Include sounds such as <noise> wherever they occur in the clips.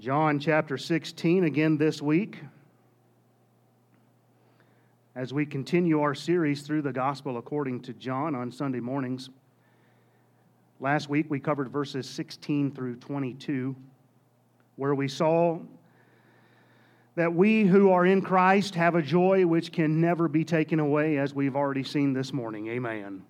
John chapter 16 again this week. As we continue our series through the gospel according to John on Sunday mornings. Last week we covered verses 16 through 22, where we saw that we who are in Christ have a joy which can never be taken away, as we've already seen this morning. Amen.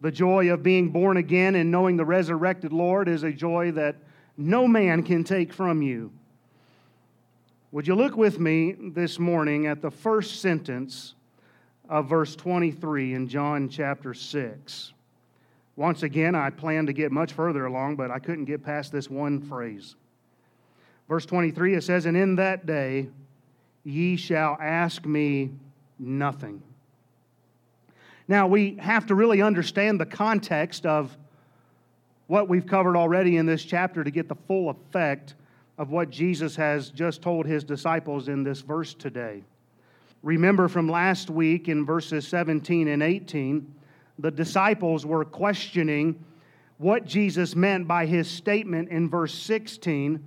The joy of being born again and knowing the resurrected Lord is a joy that no man can take from you. Would you look with me this morning at the first sentence of verse 23 in John chapter 6? Once again, I planned to get much further along, but I couldn't get past this one phrase. Verse 23, it says, And in that day ye shall ask me nothing. Now, we have to really understand the context of what we've covered already in this chapter to get the full effect of what Jesus has just told his disciples in this verse today. Remember from last week in verses 17 and 18, the disciples were questioning what Jesus meant by his statement in verse 16,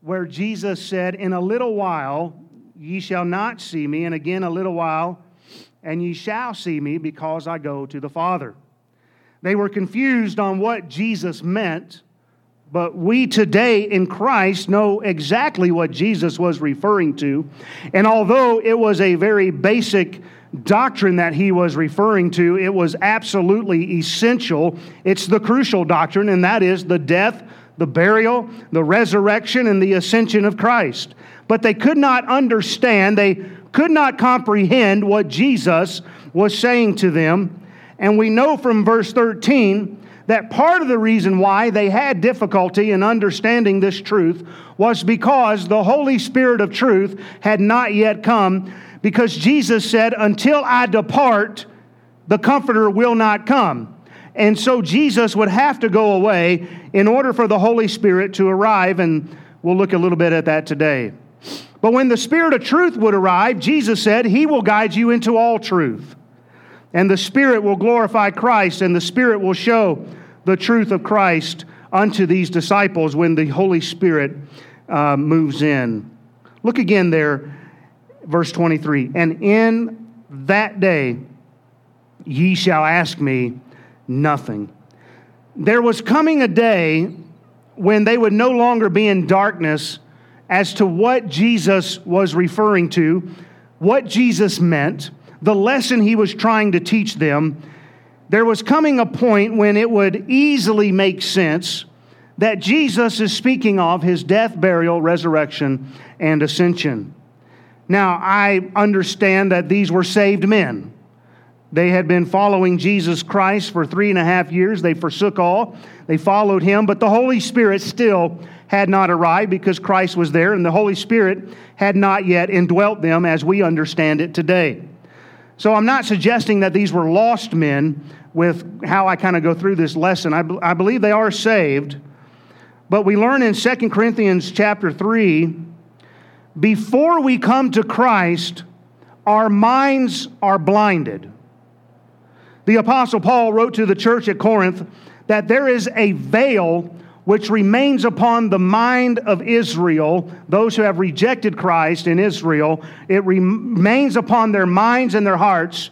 where Jesus said, In a little while ye shall not see me, and again a little while, and ye shall see me because I go to the Father. They were confused on what Jesus meant, but we today in Christ know exactly what Jesus was referring to. And although it was a very basic doctrine that he was referring to, it was absolutely essential. It's the crucial doctrine, and that is the death, the burial, the resurrection, and the ascension of Christ. But they could not understand, they could not comprehend what Jesus was saying to them. And we know from verse 13 that part of the reason why they had difficulty in understanding this truth was because the Holy Spirit of truth had not yet come, because Jesus said, Until I depart, the Comforter will not come. And so Jesus would have to go away in order for the Holy Spirit to arrive, and we'll look a little bit at that today. But when the Spirit of truth would arrive, Jesus said, He will guide you into all truth and the Spirit will glorify Christ, and the Spirit will show the truth of Christ unto these disciples when the Holy Spirit uh, moves in. Look again there, verse 23. And in that day ye shall ask me nothing. There was coming a day when they would no longer be in darkness as to what Jesus was referring to, what Jesus meant the lesson he was trying to teach them, there was coming a point when it would easily make sense that Jesus is speaking of his death, burial, resurrection, and ascension. Now, I understand that these were saved men. They had been following Jesus Christ for three and a half years. They forsook all, they followed him, but the Holy Spirit still had not arrived because Christ was there, and the Holy Spirit had not yet indwelt them as we understand it today. So I'm not suggesting that these were lost men with how I kind of go through this lesson. I, believe they are saved. But we learn in 2 Corinthians chapter 3 before we come to Christ, our minds are blinded. The Apostle Paul wrote to the church at Corinth that there is a veil which remains upon the mind of Israel, those who have rejected Christ in Israel, it remains upon their minds and their hearts,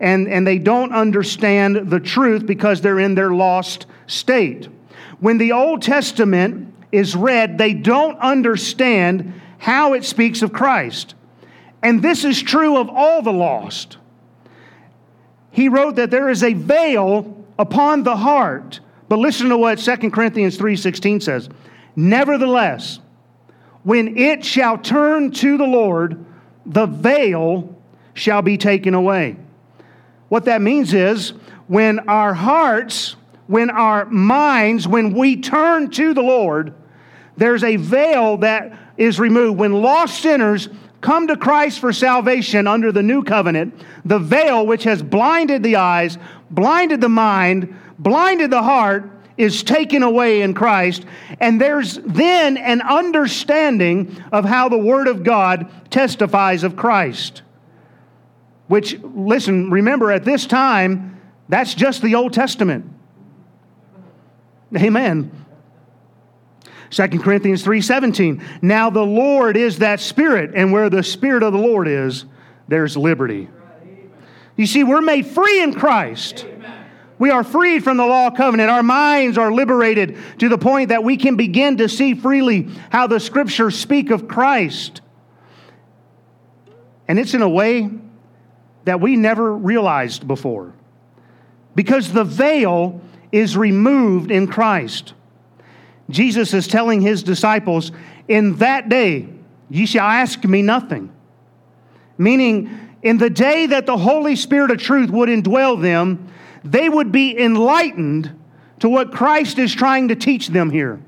and, and they don't understand the truth because they're in their lost state. When the Old Testament is read, they don't understand how it speaks of Christ. And this is true of all the lost. He wrote that there is a veil upon the heart but listen to what 2 Corinthians 3:16 says. Nevertheless, when it shall turn to the Lord, the veil shall be taken away. What that means is when our hearts, when our minds, when we turn to the Lord, there's a veil that is removed. When lost sinners come to Christ for salvation under the new covenant, the veil which has blinded the eyes, blinded the mind, blinded the heart, is taken away in Christ, and there's then an understanding of how the Word of God testifies of Christ. Which, listen, remember at this time, that's just the Old Testament. Amen. 2 Corinthians 3:17. Now the Lord is that spirit, and where the spirit of the Lord is, there's liberty. You see, we're made free in Christ. We are freed from the law covenant. Our minds are liberated to the point that we can begin to see freely how the scriptures speak of Christ. And it's in a way that we never realized before. Because the veil is removed in Christ. Jesus is telling his disciples, In that day ye shall ask me nothing. Meaning, in the day that the Holy Spirit of truth would indwell them, they would be enlightened to what Christ is trying to teach them here.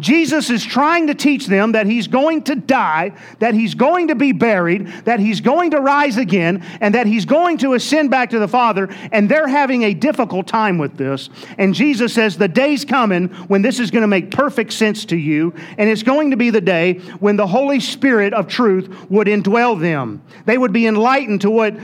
Jesus is trying to teach them that he's going to die, that he's going to be buried, that he's going to rise again, and that he's going to ascend back to the Father, and they're having a difficult time with this. And Jesus says, The day's coming when this is going to make perfect sense to you, and it's going to be the day when the Holy Spirit of truth would indwell them. They would be enlightened to what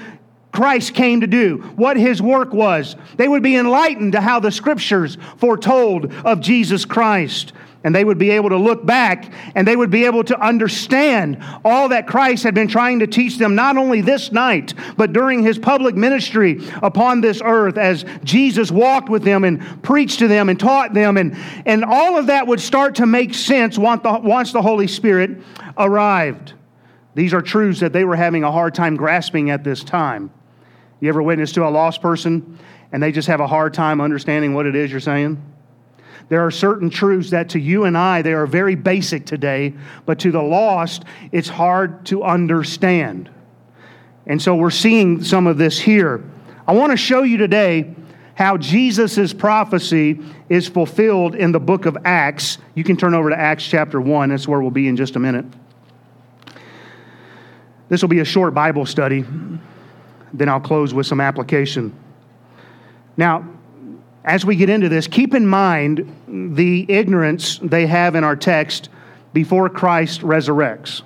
Christ came to do, what his work was. They would be enlightened to how the scriptures foretold of Jesus Christ. And they would be able to look back and they would be able to understand all that Christ had been trying to teach them, not only this night, but during his public ministry upon this earth as Jesus walked with them and preached to them and taught them. And, and all of that would start to make sense once the, once the Holy Spirit arrived. These are truths that they were having a hard time grasping at this time. You ever witness to a lost person and they just have a hard time understanding what it is you're saying? There are certain truths that to you and I, they are very basic today, but to the lost, it's hard to understand. And so we're seeing some of this here. I want to show you today how Jesus' prophecy is fulfilled in the book of Acts. You can turn over to Acts chapter 1. That's where we'll be in just a minute. This will be a short Bible study. Then I'll close with some application. Now, as we get into this, keep in mind the ignorance they have in our text before Christ resurrects,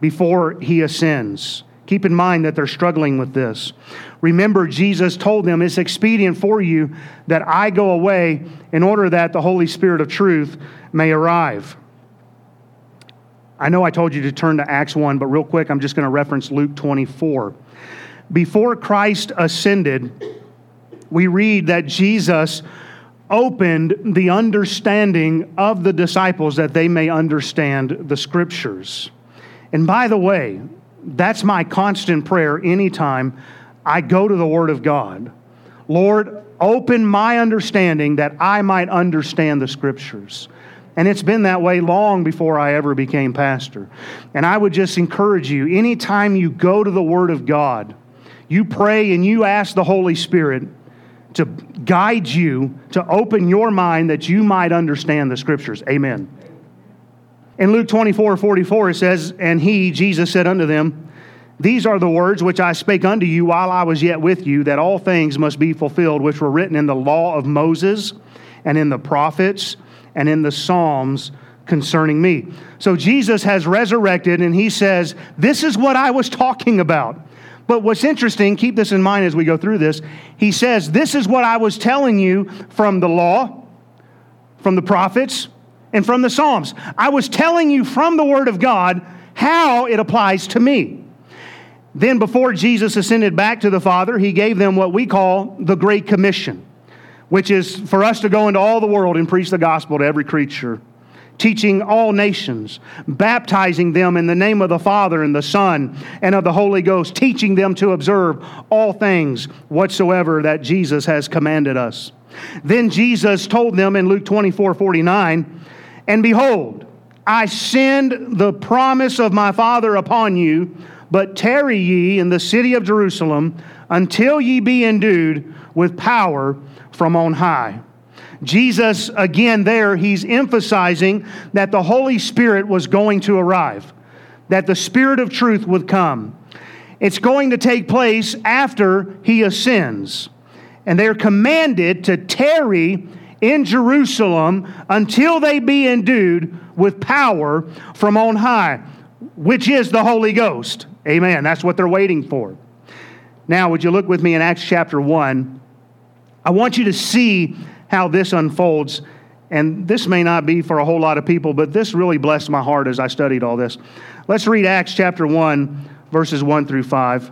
before he ascends. Keep in mind that they're struggling with this. Remember, Jesus told them it's expedient for you that I go away in order that the Holy Spirit of truth may arrive. I know I told you to turn to Acts 1, but real quick, I'm just going to reference Luke 24. Before Christ ascended, we read that Jesus opened the understanding of the disciples that they may understand the scriptures. And by the way, that's my constant prayer anytime I go to the Word of God. Lord, open my understanding that I might understand the scriptures. And it's been that way long before I ever became pastor. And I would just encourage you anytime you go to the Word of God, you pray and you ask the Holy Spirit to guide you to open your mind that you might understand the scriptures. Amen. In Luke 24 44, it says, And he, Jesus, said unto them, These are the words which I spake unto you while I was yet with you, that all things must be fulfilled which were written in the law of Moses and in the prophets and in the Psalms concerning me. So Jesus has resurrected and he says, This is what I was talking about. But what's interesting, keep this in mind as we go through this, he says, This is what I was telling you from the law, from the prophets, and from the Psalms. I was telling you from the Word of God how it applies to me. Then, before Jesus ascended back to the Father, he gave them what we call the Great Commission, which is for us to go into all the world and preach the gospel to every creature teaching all nations, baptizing them in the name of the Father and the Son and of the Holy Ghost, teaching them to observe all things whatsoever that Jesus has commanded us. Then Jesus told them in Luke 24 49, And behold, I send the promise of my Father upon you, but tarry ye in the city of Jerusalem until ye be endued with power from on high. Jesus, again, there, he's emphasizing that the Holy Spirit was going to arrive, that the Spirit of truth would come. It's going to take place after he ascends. And they're commanded to tarry in Jerusalem until they be endued with power from on high, which is the Holy Ghost. Amen. That's what they're waiting for. Now, would you look with me in Acts chapter 1? I want you to see how this unfolds And this may not be for a whole lot of people, but this really blessed my heart as I studied all this. Let's read Acts chapter 1, verses 1 through 5.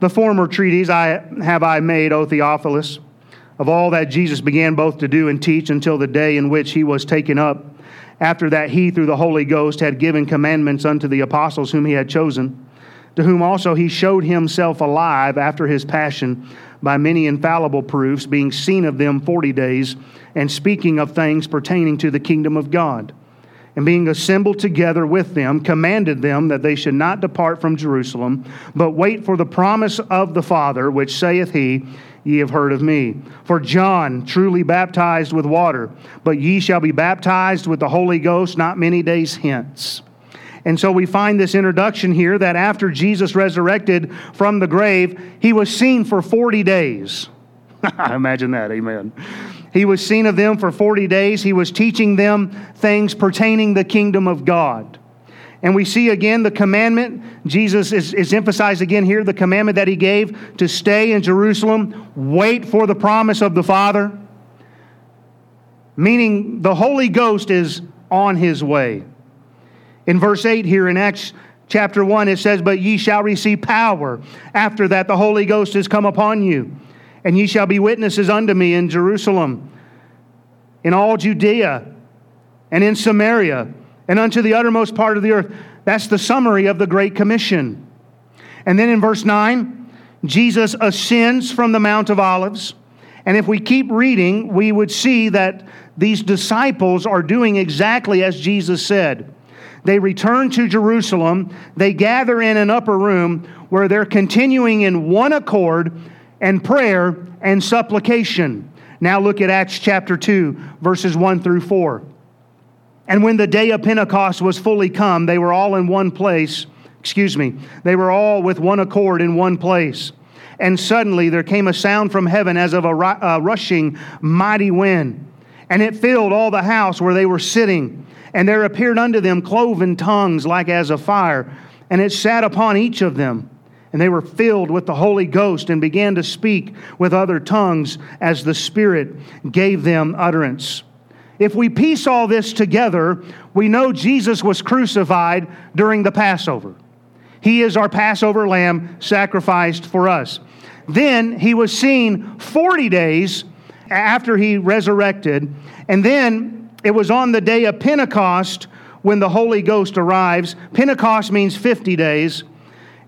The former treatise I have I made, O Theophilus, of all that Jesus began both to do and teach until the day in which he was taken up. After that, he, through the Holy Ghost, had given commandments unto the apostles whom he had chosen, to whom also he showed himself alive after his passion by many infallible proofs, being seen of them forty days, and speaking of things pertaining to the kingdom of God and being assembled together with them, commanded them that they should not depart from Jerusalem, but wait for the promise of the Father, which saith he, Ye have heard of me. For John truly baptized with water, but ye shall be baptized with the Holy Ghost not many days hence. And so we find this introduction here that after Jesus resurrected from the grave, he was seen for 40 days. I <laughs> Imagine that, amen. He was seen of them for 40 days. He was teaching them things pertaining the kingdom of God. And we see again the commandment, Jesus is, is, emphasized again here, the commandment that he gave to stay in Jerusalem, wait for the promise of the Father, meaning the Holy Ghost is on his way. In verse 8 here in Acts chapter 1, it says, But ye shall receive power. After that, the Holy Ghost is come upon you and ye shall be witnesses unto me in Jerusalem, in all Judea, and in Samaria, and unto the uttermost part of the earth. That's the summary of the Great Commission. And then in verse 9, Jesus ascends from the Mount of Olives. And if we keep reading, we would see that these disciples are doing exactly as Jesus said. They return to Jerusalem, they gather in an upper room where they're continuing in one accord and prayer and supplication. Now look at Acts chapter 2, verses 1 through 4. And when the day of Pentecost was fully come, they were all in one place. Excuse me. They were all with one accord in one place. And suddenly there came a sound from heaven as of a, a uh, rushing mighty wind. And it filled all the house where they were sitting. And there appeared unto them cloven tongues like as of fire. And it sat upon each of them and they were filled with the Holy Ghost and began to speak with other tongues as the Spirit gave them utterance. If we piece all this together, we know Jesus was crucified during the Passover. He is our Passover lamb sacrificed for us. Then he was seen 40 days after he resurrected, and then it was on the day of Pentecost when the Holy Ghost arrives. Pentecost means 50 days.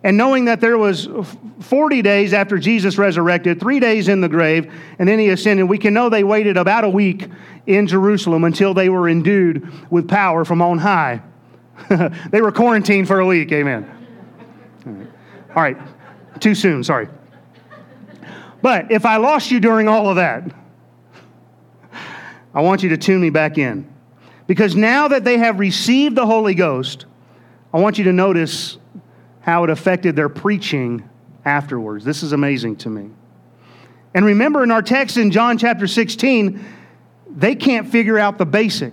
And knowing that there was 40 days after Jesus resurrected, three days in the grave, and then he ascended, we can know they waited about a week in Jerusalem until they were endued with power from on high. <laughs> they were quarantined for a week, amen. All right. All right, too soon, sorry. But if I lost you during all of that, I want you to tune me back in. Because now that they have received the Holy Ghost, I want you to notice how it affected their preaching afterwards. This is amazing to me. And remember in our text in John chapter 16, they can't figure out the basic.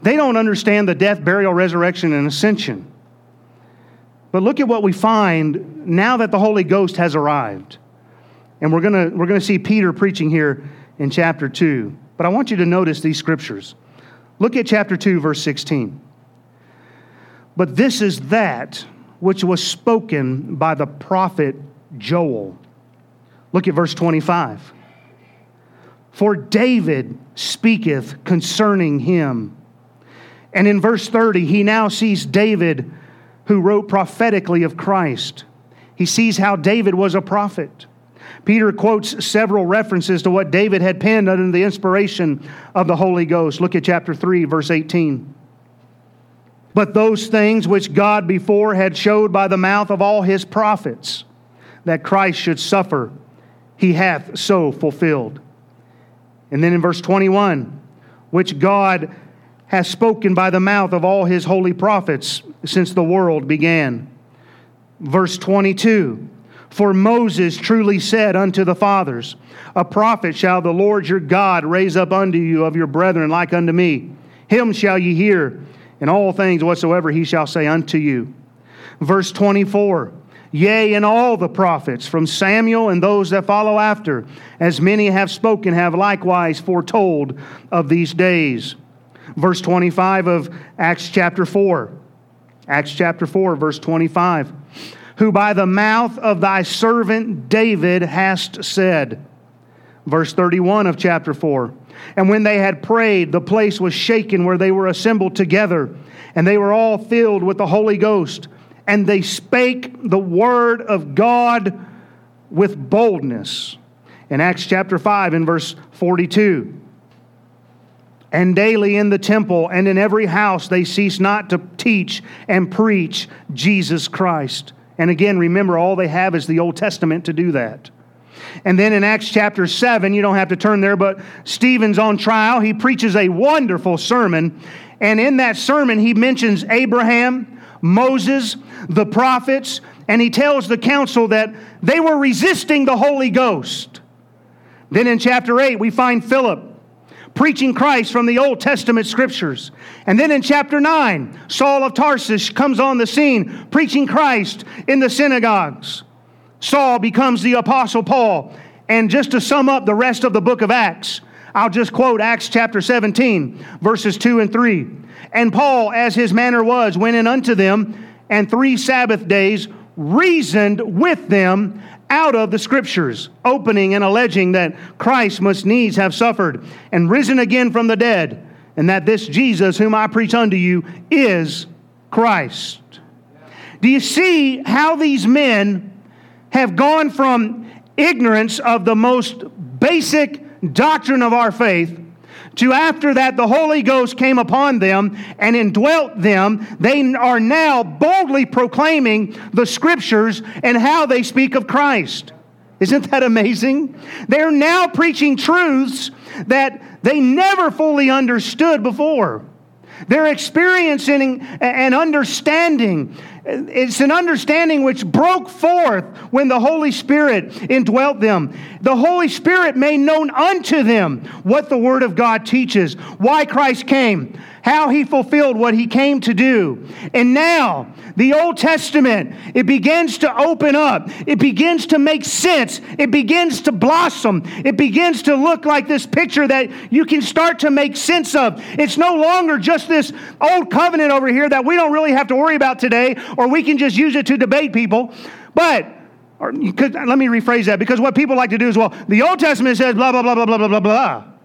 They don't understand the death, burial, resurrection, and ascension. But look at what we find now that the Holy Ghost has arrived. And we're going we're going to see Peter preaching here in chapter 2. But I want you to notice these scriptures. Look at chapter 2, verse 16. But this is that which was spoken by the prophet Joel. Look at verse 25. For David speaketh concerning him. And in verse 30, he now sees David who wrote prophetically of Christ. He sees how David was a prophet. Peter quotes several references to what David had penned under the inspiration of the Holy Ghost. Look at chapter 3, verse 18. But those things which God before had showed by the mouth of all his prophets that Christ should suffer, he hath so fulfilled. And then in verse 21, which God has spoken by the mouth of all his holy prophets since the world began. Verse 22 For Moses truly said unto the fathers, A prophet shall the Lord your God raise up unto you of your brethren like unto me. Him shall ye hear in all things whatsoever he shall say unto you. Verse 24 Yea, and all the prophets, from Samuel and those that follow after, as many have spoken, have likewise foretold of these days. Verse 25 of Acts chapter 4. Acts chapter 4, verse 25. Who by the mouth of thy servant David hast said. Verse 31 of chapter 4. And when they had prayed, the place was shaken where they were assembled together, and they were all filled with the Holy Ghost and they spake the word of God with boldness. In Acts chapter 5, in verse 42. And daily in the temple and in every house they cease not to teach and preach Jesus Christ. And again, remember, all they have is the Old Testament to do that. And then in Acts chapter 7, you don't have to turn there, but Stephen's on trial. He preaches a wonderful sermon. And in that sermon, he mentions Abraham, Moses, the prophets, and he tells the council that they were resisting the Holy Ghost. Then in chapter 8, we find Philip preaching Christ from the Old Testament scriptures. And then in chapter 9, Saul of Tarsus comes on the scene preaching Christ in the synagogues. Saul becomes the Apostle Paul. And just to sum up the rest of the book of Acts, I'll just quote Acts chapter 17, verses 2 and 3. And Paul, as his manner was, went in unto them, and three Sabbath days reasoned with them out of the scriptures, opening and alleging that Christ must needs have suffered and risen again from the dead, and that this Jesus, whom I preach unto you, is Christ. Do you see how these men have gone from ignorance of the most basic doctrine of our faith to after that the Holy Ghost came upon them and indwelt them, they are now boldly proclaiming the scriptures and how they speak of Christ. Isn't that amazing? They're now preaching truths that they never fully understood before. They're experiencing and understanding it's an understanding which broke forth when the Holy Spirit indwelt them. The Holy Spirit made known unto them what the Word of God teaches, why Christ came, how he fulfilled what he came to do. And now, the Old Testament, it begins to open up. It begins to make sense. It begins to blossom. It begins to look like this picture that you can start to make sense of. It's no longer just this old covenant over here that we don't really have to worry about today, or we can just use it to debate people. But or, let me rephrase that because what people like to do is, well, the Old Testament says blah, blah, blah, blah, blah, blah, blah, blah.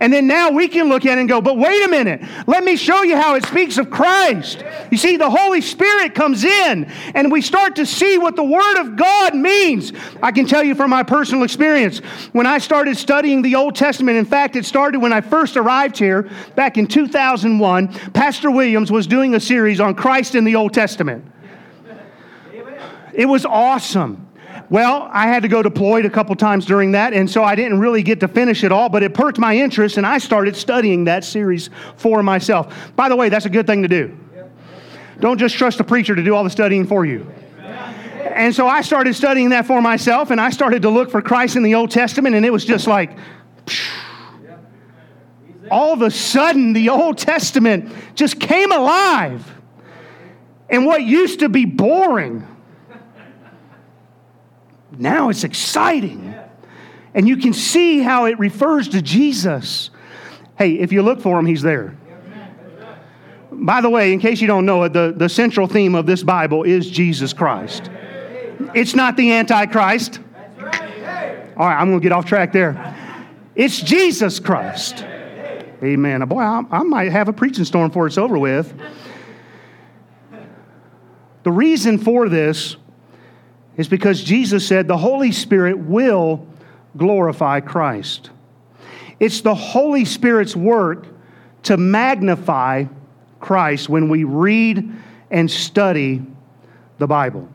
And then now we can look at it and go, but wait a minute. Let me show you how it speaks of Christ. You see, the Holy Spirit comes in and we start to see what the Word of God means. I can tell you from my personal experience, when I started studying the Old Testament, in fact, it started when I first arrived here back in 2001. Pastor Williams was doing a series on Christ in the Old Testament. It was awesome. Well, I had to go deployed a couple times during that, and so I didn't really get to finish it all, but it perked my interest, and I started studying that series for myself. By the way, that's a good thing to do. Don't just trust a preacher to do all the studying for you. And so I started studying that for myself, and I started to look for Christ in the Old Testament, and it was just like, all of a sudden, the Old Testament just came alive. And what used to be boring, now it's exciting. And you can see how it refers to Jesus. Hey, if you look for him, he's there. By the way, in case you don't know it, the, the central theme of this Bible is Jesus Christ. It's not the Antichrist. All right, I'm going to get off track there. It's Jesus Christ. Amen. Boy, I, I might have a preaching storm before it's over with. The reason for this is because Jesus said the Holy Spirit will glorify Christ. It's the Holy Spirit's work to magnify Christ when we read and study the Bible.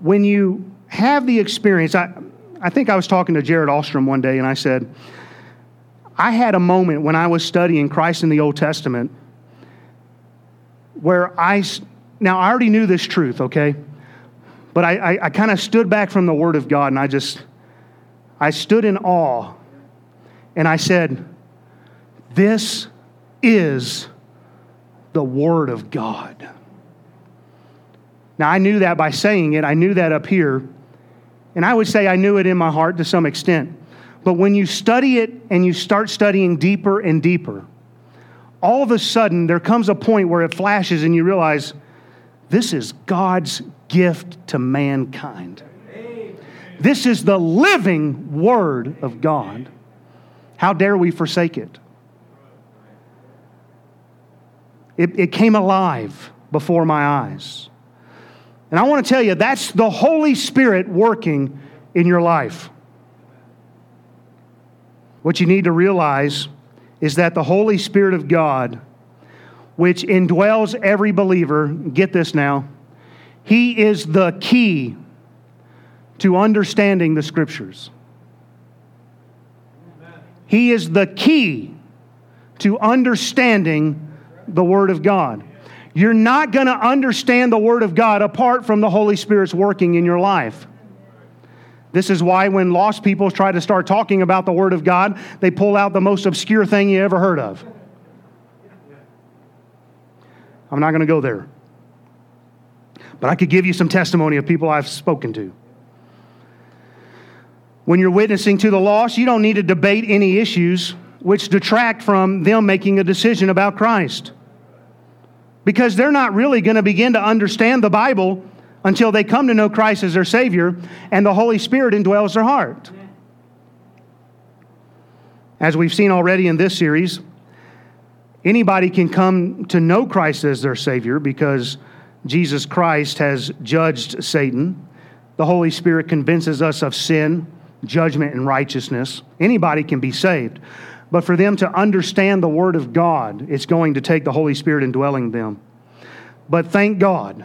When you have the experience, I, I think I was talking to Jared Ostrom one day and I said, I had a moment when I was studying Christ in the Old Testament where I now, I already knew this truth, okay? But I, I, I kind of stood back from the Word of God and I just, I stood in awe and I said, This is the Word of God. Now, I knew that by saying it, I knew that up here. And I would say I knew it in my heart to some extent. But when you study it and you start studying deeper and deeper, all of a sudden there comes a point where it flashes and you realize this is God's gift to mankind. This is the living Word of God. How dare we forsake it? It, it came alive before my eyes. And I want to tell you, that's the Holy Spirit working in your life. What you need to realize is that the Holy Spirit of God, which indwells every believer, get this now, He is the key to understanding the Scriptures. He is the key to understanding the Word of God. You're not going to understand the Word of God apart from the Holy Spirit's working in your life. This is why when lost people try to start talking about the Word of God, they pull out the most obscure thing you ever heard of. I'm not going to go there. But I could give you some testimony of people I've spoken to. When you're witnessing to the lost, you don't need to debate any issues which detract from them making a decision about Christ. Because they're not really going to begin to understand the Bible until they come to know Christ as their Savior and the Holy Spirit indwells their heart. As we've seen already in this series, anybody can come to know Christ as their Savior because Jesus Christ has judged Satan. The Holy Spirit convinces us of sin, judgment, and righteousness. Anybody can be saved. But for them to understand the Word of God, it's going to take the Holy Spirit indwelling them. But thank God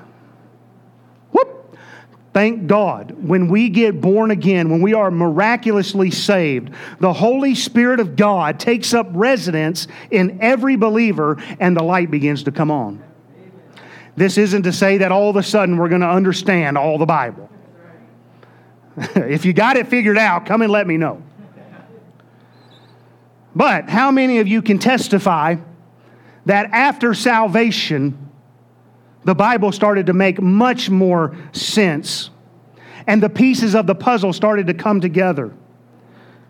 Thank God, when we get born again, when we are miraculously saved, the Holy Spirit of God takes up residence in every believer and the light begins to come on. This isn't to say that all of a sudden we're going to understand all the Bible. <laughs> if you got it figured out, come and let me know. But how many of you can testify that after salvation, the Bible started to make much more sense. And the pieces of the puzzle started to come together,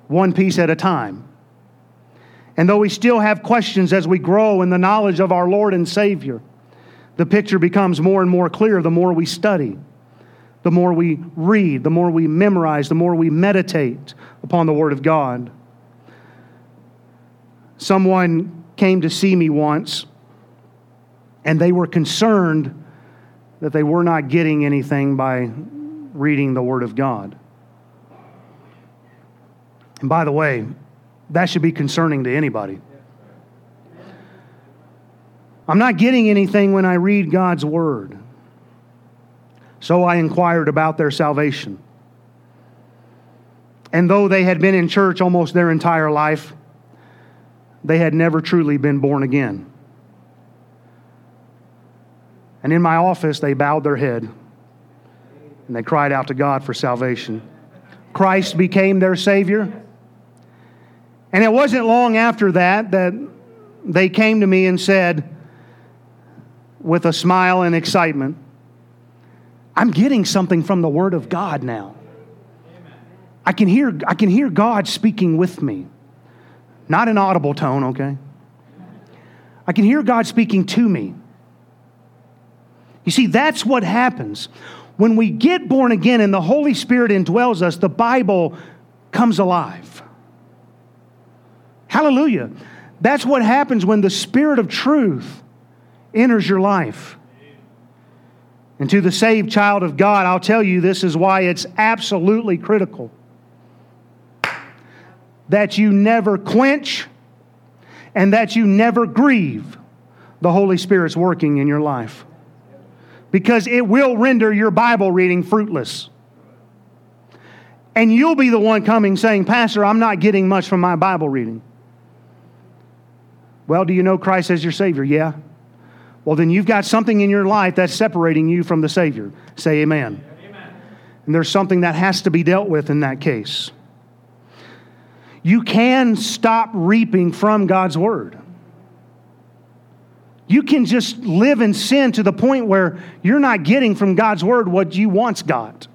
one piece at a time. And though we still have questions as we grow in the knowledge of our Lord and Savior, the picture becomes more and more clear the more we study, the more we read, the more we memorize, the more we meditate upon the Word of God. Someone came to see me once and they were concerned that they were not getting anything by reading the Word of God. And by the way, that should be concerning to anybody. I'm not getting anything when I read God's Word. So I inquired about their salvation. And though they had been in church almost their entire life, they had never truly been born again. And in my office, they bowed their head and they cried out to God for salvation. Christ became their Savior. And it wasn't long after that that they came to me and said, with a smile and excitement, I'm getting something from the Word of God now. I can hear, I can hear God speaking with me. Not an audible tone, okay? I can hear God speaking to me. You see, that's what happens. When we get born again and the Holy Spirit indwells us, the Bible comes alive. Hallelujah. That's what happens when the Spirit of truth enters your life. And to the saved child of God, I'll tell you this is why it's absolutely critical that you never quench and that you never grieve the Holy Spirit's working in your life because it will render your Bible reading fruitless. And you'll be the one coming saying, Pastor, I'm not getting much from my Bible reading. Well, do you know Christ as your Savior? Yeah. Well, then you've got something in your life that's separating you from the Savior. Say amen. amen. And there's something that has to be dealt with in that case. You can stop reaping from God's Word. You can just live in sin to the point where you're not getting from God's word what you once got.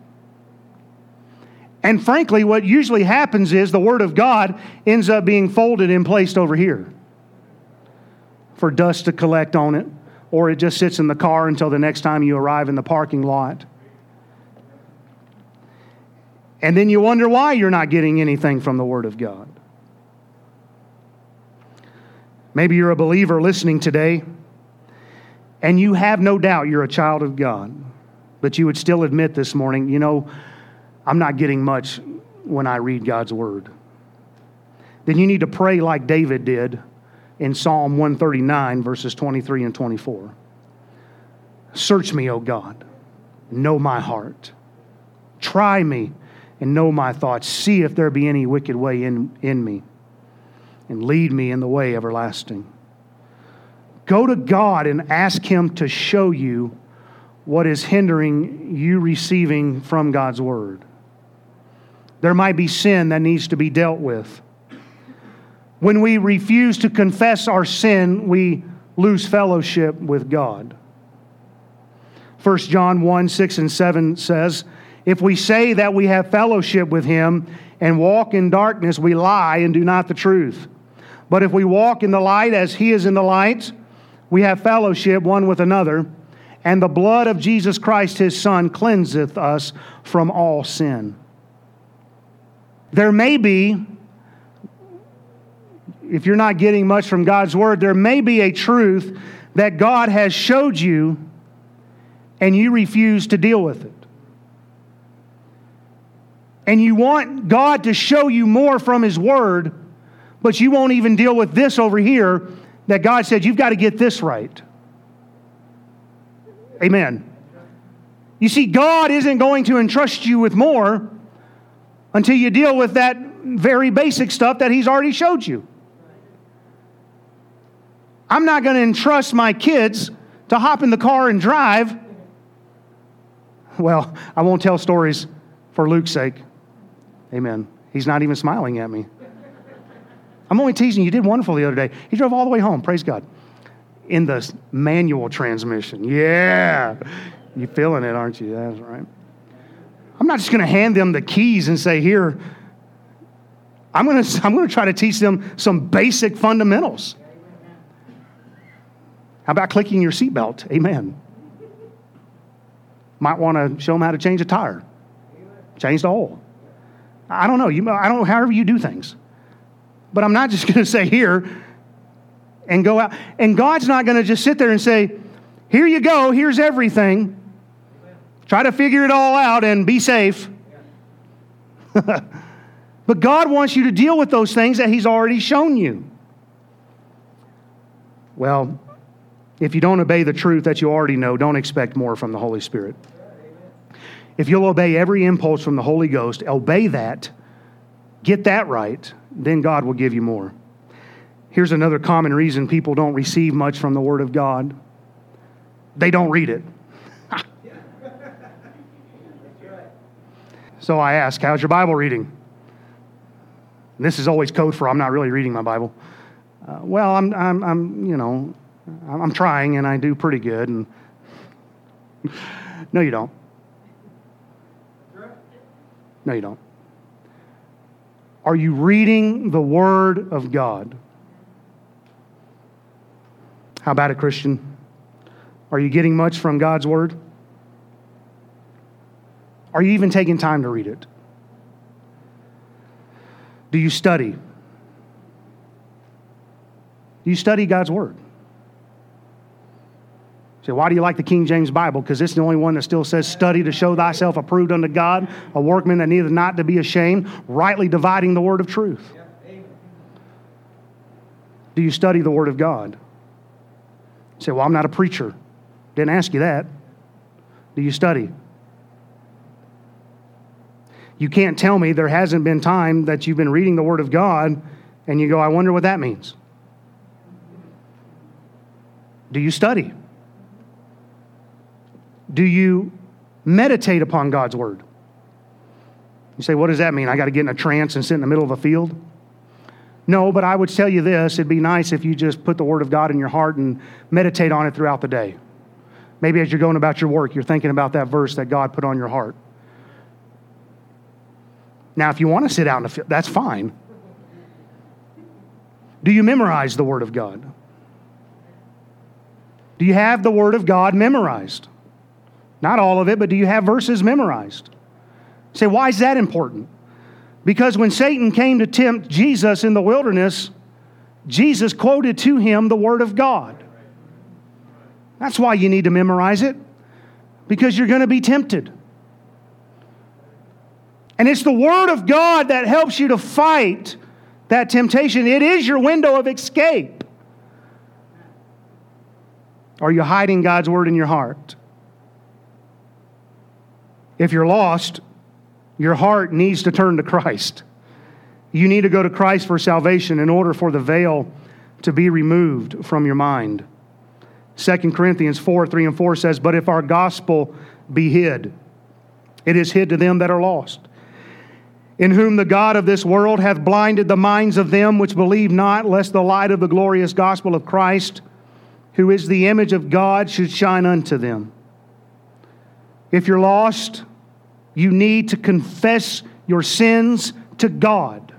And frankly, what usually happens is the word of God ends up being folded and placed over here for dust to collect on it, or it just sits in the car until the next time you arrive in the parking lot. And then you wonder why you're not getting anything from the Word of God. Maybe you're a believer listening today, and you have no doubt you're a child of God, but you would still admit this morning, you know, I'm not getting much when I read God's Word. Then you need to pray like David did in Psalm 139, verses 23 and 24. Search me, O God, know my heart. Try me and know my thoughts. See if there be any wicked way in, in me, and lead me in the way everlasting. Go to God and ask Him to show you what is hindering you receiving from God's Word. There might be sin that needs to be dealt with. When we refuse to confess our sin, we lose fellowship with God. 1 John 1 6 and 7 says, If we say that we have fellowship with him and walk in darkness, we lie and do not the truth. But if we walk in the light as he is in the light, we have fellowship one with another, and the blood of Jesus Christ his Son cleanseth us from all sin. There may be if you're not getting much from God's word, there may be a truth that God has showed you and you refuse to deal with it. And you want God to show you more from His word, but you won't even deal with this over here that God said, you've got to get this right. Amen. You see, God isn't going to entrust you with more until you deal with that very basic stuff that He's already showed you. I'm not going to entrust my kids to hop in the car and drive. Well, I won't tell stories for Luke's sake. Amen. He's not even smiling at me. I'm only teasing. You did wonderful the other day. He drove all the way home. Praise God. In the manual transmission. Yeah. You feeling it, aren't you? That's right. I'm not just going to hand them the keys and say, here, I'm going to, I'm going to try to teach them some basic fundamentals. How about clicking your seatbelt? Amen. Might want to show them how to change a tire, change the oil. I don't know. You, I don't know, however you do things. But I'm not just <laughs> going to say here and go out. And God's not going to just sit there and say, here you go, here's everything. Try to figure it all out and be safe. <laughs> but God wants you to deal with those things that He's already shown you. Well, if you don't obey the truth that you already know, don't expect more from the Holy Spirit. If you'll obey every impulse from the Holy Ghost, obey that, get that right, then God will give you more. Here's another common reason people don't receive much from the Word of God they don't read it. <laughs> so I ask, How's your Bible reading? And this is always code for I'm not really reading my Bible. Uh, well, I'm, I'm, I'm, you know, I'm trying and I do pretty good. And <laughs> no, you don't. No, you don't. Are you reading the Word of God? How about it, Christian? Are you getting much from God's Word? Are you even taking time to read it? Do you study? Do you study God's Word? Say, why do you like the King James Bible? Because it's the only one that still says, Study to show thyself approved unto God, a workman that needeth not to be ashamed, rightly dividing the word of truth. Do you study the word of God? say, Well, I'm not a preacher. Didn't ask you that. Do you study? You can't tell me there hasn't been time that you've been reading the Word of God and you go, I wonder what that means. Do you study? Do you meditate upon God's word? You say, what does that mean? I got to get in a trance and sit in the middle of a field? No, but I would tell you this it'd be nice if you just put the Word of God in your heart and meditate on it throughout the day. Maybe as you're going about your work, you're thinking about that verse that God put on your heart. Now, if you want to sit out in the field, that's fine. Do you memorize the Word of God? Do you have the Word of God memorized? Not all of it, but do you have verses memorized? say, why is that important? Because when Satan came to tempt Jesus in the wilderness, Jesus quoted to him the Word of God. That's why you need to memorize it, because you're going to be tempted. And it's the Word of God that helps you to fight that temptation. It is your window of escape. Are you hiding God's Word in your heart? If you're lost, your heart needs to turn to Christ. You need to go to Christ for salvation in order for the veil to be removed from your mind. 2 Corinthians 4 3 and 4 says, But if our gospel be hid, it is hid to them that are lost, in whom the God of this world hath blinded the minds of them which believe not, lest the light of the glorious gospel of Christ, who is the image of God, should shine unto them. If you're lost, you need to confess your sins to God.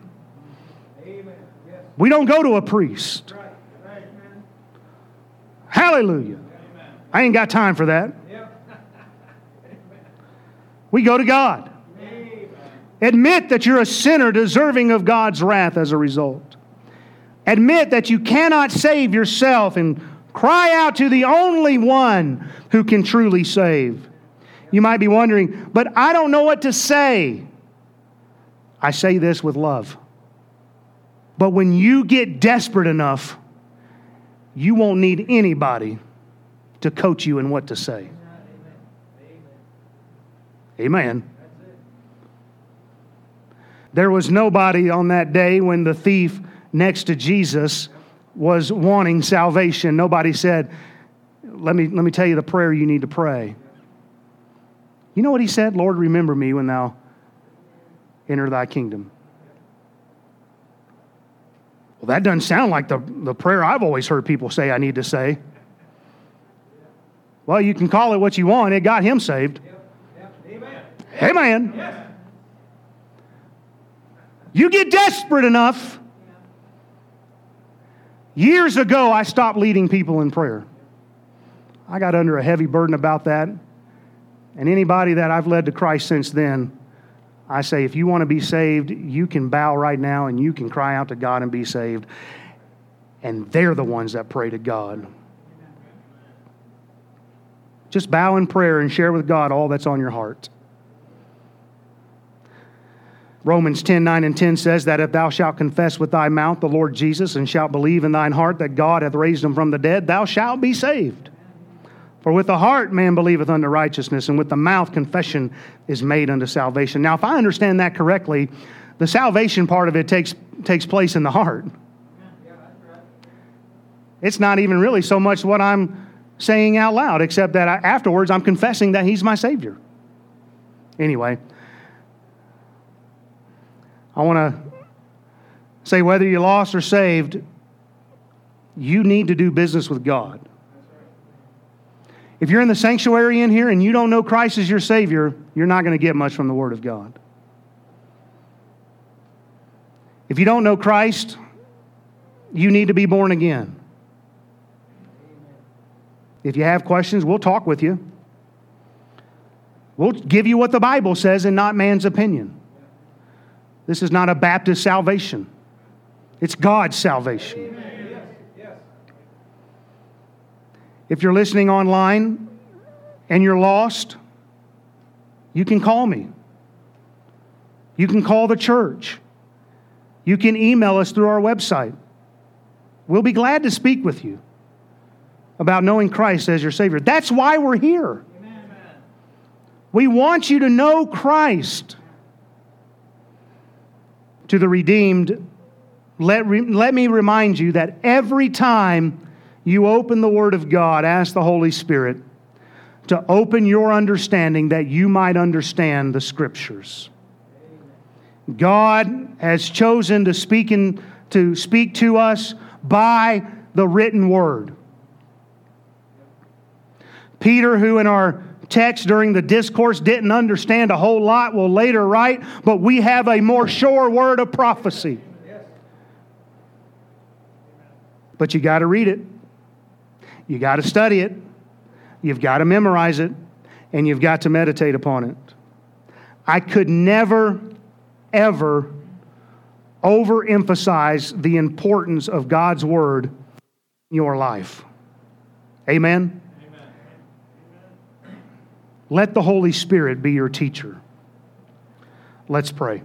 We don't go to a priest. Hallelujah. I ain't got time for that. We go to God. Admit that you're a sinner deserving of God's wrath as a result. Admit that you cannot save yourself and cry out to the only one who can truly save. You might be wondering, but I don't know what to say. I say this with love. But when you get desperate enough, you won't need anybody to coach you in what to say. Amen. There was nobody on that day when the thief next to Jesus was wanting salvation. Nobody said, let me, let me tell you the prayer you need to pray. You know what he said? Lord, remember me when thou enter thy kingdom. Well, that doesn't sound like the, the prayer I've always heard people say I need to say. Well, you can call it what you want. It got him saved. Amen. Amen. You get desperate enough. Years ago, I stopped leading people in prayer. I got under a heavy burden about that. And anybody that I've led to Christ since then, I say, if you want to be saved, you can bow right now and you can cry out to God and be saved. And they're the ones that pray to God. Just bow in prayer and share with God all that's on your heart. Romans 10 9 and 10 says that if thou shalt confess with thy mouth the Lord Jesus and shalt believe in thine heart that God hath raised him from the dead, thou shalt be saved. For with the heart man believeth unto righteousness, and with the mouth confession is made unto salvation. Now, if I understand that correctly, the salvation part of it takes, takes place in the heart. It's not even really so much what I'm saying out loud, except that I, afterwards I'm confessing that He's my Savior. Anyway, I want to say whether you're lost or saved, you need to do business with God. If you're in the sanctuary in here and you don't know Christ as your Savior, you're not going to get much from the Word of God. If you don't know Christ, you need to be born again. If you have questions, we'll talk with you. We'll give you what the Bible says and not man's opinion. This is not a Baptist salvation, it's God's salvation. If you're listening online and you're lost, you can call me. You can call the church. You can email us through our website. We'll be glad to speak with you about knowing Christ as your Savior. That's why we're here. Amen. We want you to know Christ. To the redeemed, let, let me remind you that every time you open the Word of God, ask the Holy Spirit to open your understanding that you might understand the Scriptures. God has chosen to speak in to speak to us by the written word. Peter, who in our text during the discourse didn't understand a whole lot, will later write, but we have a more sure word of prophecy. But you got to read it, you got to study it, you've got to memorize it, and you've got to meditate upon it. I could never, ever overemphasize the importance of God's Word in your life. Amen? Amen? Let the Holy Spirit be your teacher. Let's pray.